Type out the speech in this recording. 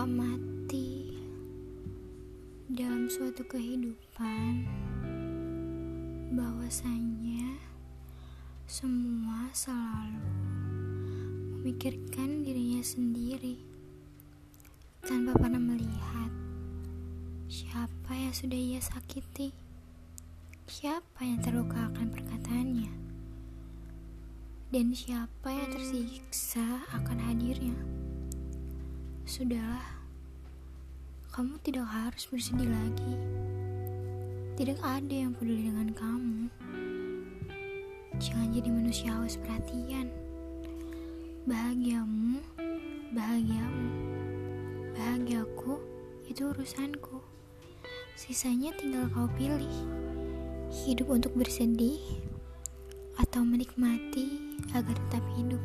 amati dalam suatu kehidupan bahwasanya semua selalu memikirkan dirinya sendiri tanpa pernah melihat siapa yang sudah ia sakiti, siapa yang terluka akan perkataannya, dan siapa yang tersiksa akan hadirnya. Sudahlah, kamu tidak harus bersedih lagi. Tidak ada yang peduli dengan kamu. Jangan jadi manusia haus perhatian. Bahagiamu, bahagiamu. Bahagiaku itu urusanku. Sisanya tinggal kau pilih. Hidup untuk bersedih atau menikmati agar tetap hidup.